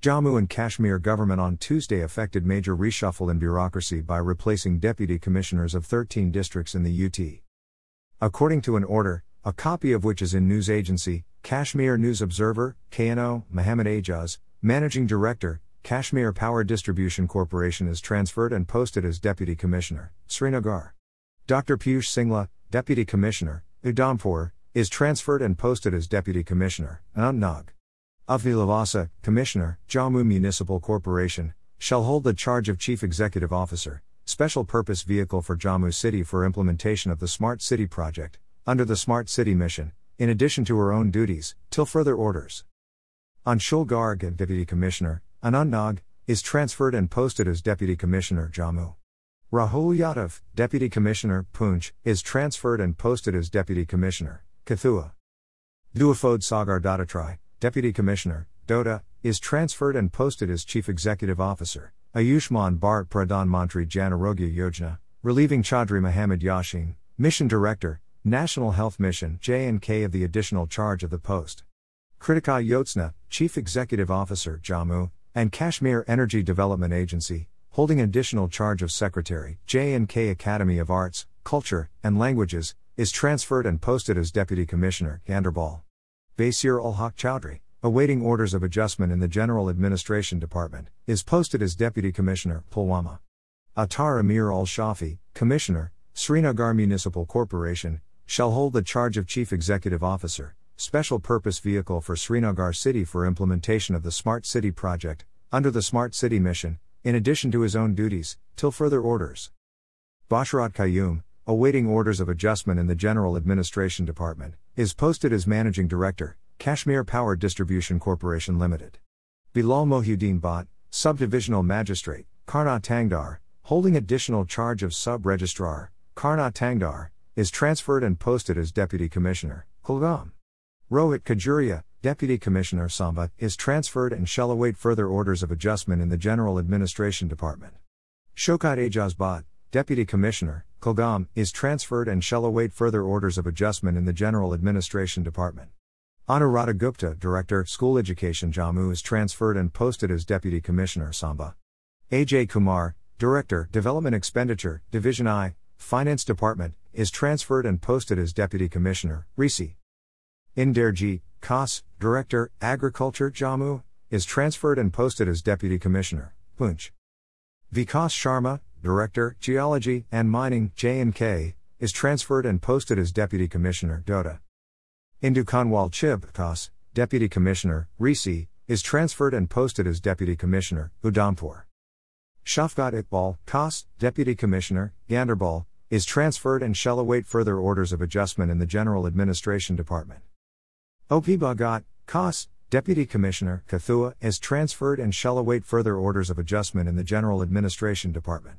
Jammu and Kashmir government on Tuesday effected major reshuffle in bureaucracy by replacing deputy commissioners of 13 districts in the UT. According to an order, a copy of which is in news agency, Kashmir News Observer, KNO, Mohammed Ajaz, Managing Director, Kashmir Power Distribution Corporation is transferred and posted as Deputy Commissioner, Srinagar. Dr. Piyush Singla, Deputy Commissioner, Udhampur, is transferred and posted as Deputy Commissioner, Anantnag. Avi Lavasa, Commissioner, Jammu Municipal Corporation, shall hold the charge of Chief Executive Officer, Special Purpose Vehicle for Jammu City for implementation of the Smart City Project, under the Smart City Mission, in addition to her own duties, till further orders. Anshul Garg, Deputy Commissioner, Anantnag, is transferred and posted as Deputy Commissioner Jammu. Rahul Yadav, Deputy Commissioner, Poonch, is transferred and posted as Deputy Commissioner, Kathua. Doifode Sagar Dattatray, Deputy Commissioner, Doda, is transferred and posted as Chief Executive Officer, Ayushman Bharat Pradhan Mantri Jan Arogya Yojana, relieving Chaudhry Mohammed Yashin, Mission Director, National Health Mission J&K of the additional charge of the post. Kritika Jyotsna, Chief Executive Officer Jammu, and Kashmir Energy Development Agency, holding additional charge of Secretary, J&K Academy of Arts, Culture, and Languages, is transferred and posted as Deputy Commissioner, Ganderbal. Basir ul Haq Chowdhury, awaiting orders of adjustment in the General Administration Department, is posted as Deputy Commissioner, Pulwama. Athar Amir ul Shafi, Commissioner, Srinagar Municipal Corporation, shall hold the charge of Chief Executive Officer, Special Purpose Vehicle for Srinagar City for implementation of the Smart City Project, under the Smart City Mission, in addition to his own duties, till further orders. Basharat Qayyum, awaiting orders of adjustment in the General Administration Department, is posted as Managing Director, Kashmir Power Distribution Corporation Limited. Bilal Mohuddin Bhatt, Subdivisional Magistrate, Karna Tangdhar, holding additional charge of Sub Registrar, Karna Tangdhar, is transferred and posted as Deputy Commissioner, Kulgam. Rohit Khajuria, Deputy Commissioner Samba, is transferred and shall await further orders of adjustment in the General Administration Department. Showkat Aijaz Bhat, Deputy Commissioner, Kulgam, is transferred and shall await further orders of adjustment in the General Administration Department. Anuradha Gupta, Director, School Education Jammu, is transferred and posted as Deputy Commissioner Samba. Ajay Kumar, Director, Development Expenditure, Division I, Finance Department, is transferred and posted as Deputy Commissioner, Reasi. Inderjeet, KAS, Director, Agriculture, Jammu, is transferred and posted as Deputy Commissioner, Poonch. Vikas Sharma, Director, Geology and Mining, J&K, is transferred and posted as Deputy Commissioner, Doda. Indu Kanwal Chib, KAS, Deputy Commissioner, Reasi, is transferred and posted as Deputy Commissioner, Udhampur. Shafqat Iqbal, KAS, Deputy Commissioner, Ganderbal, is transferred and shall await further orders of adjustment in the General Administration Department. OP Bhagat, KAS, Deputy Commissioner, Kathua, is transferred and shall await further orders of adjustment in the General Administration Department.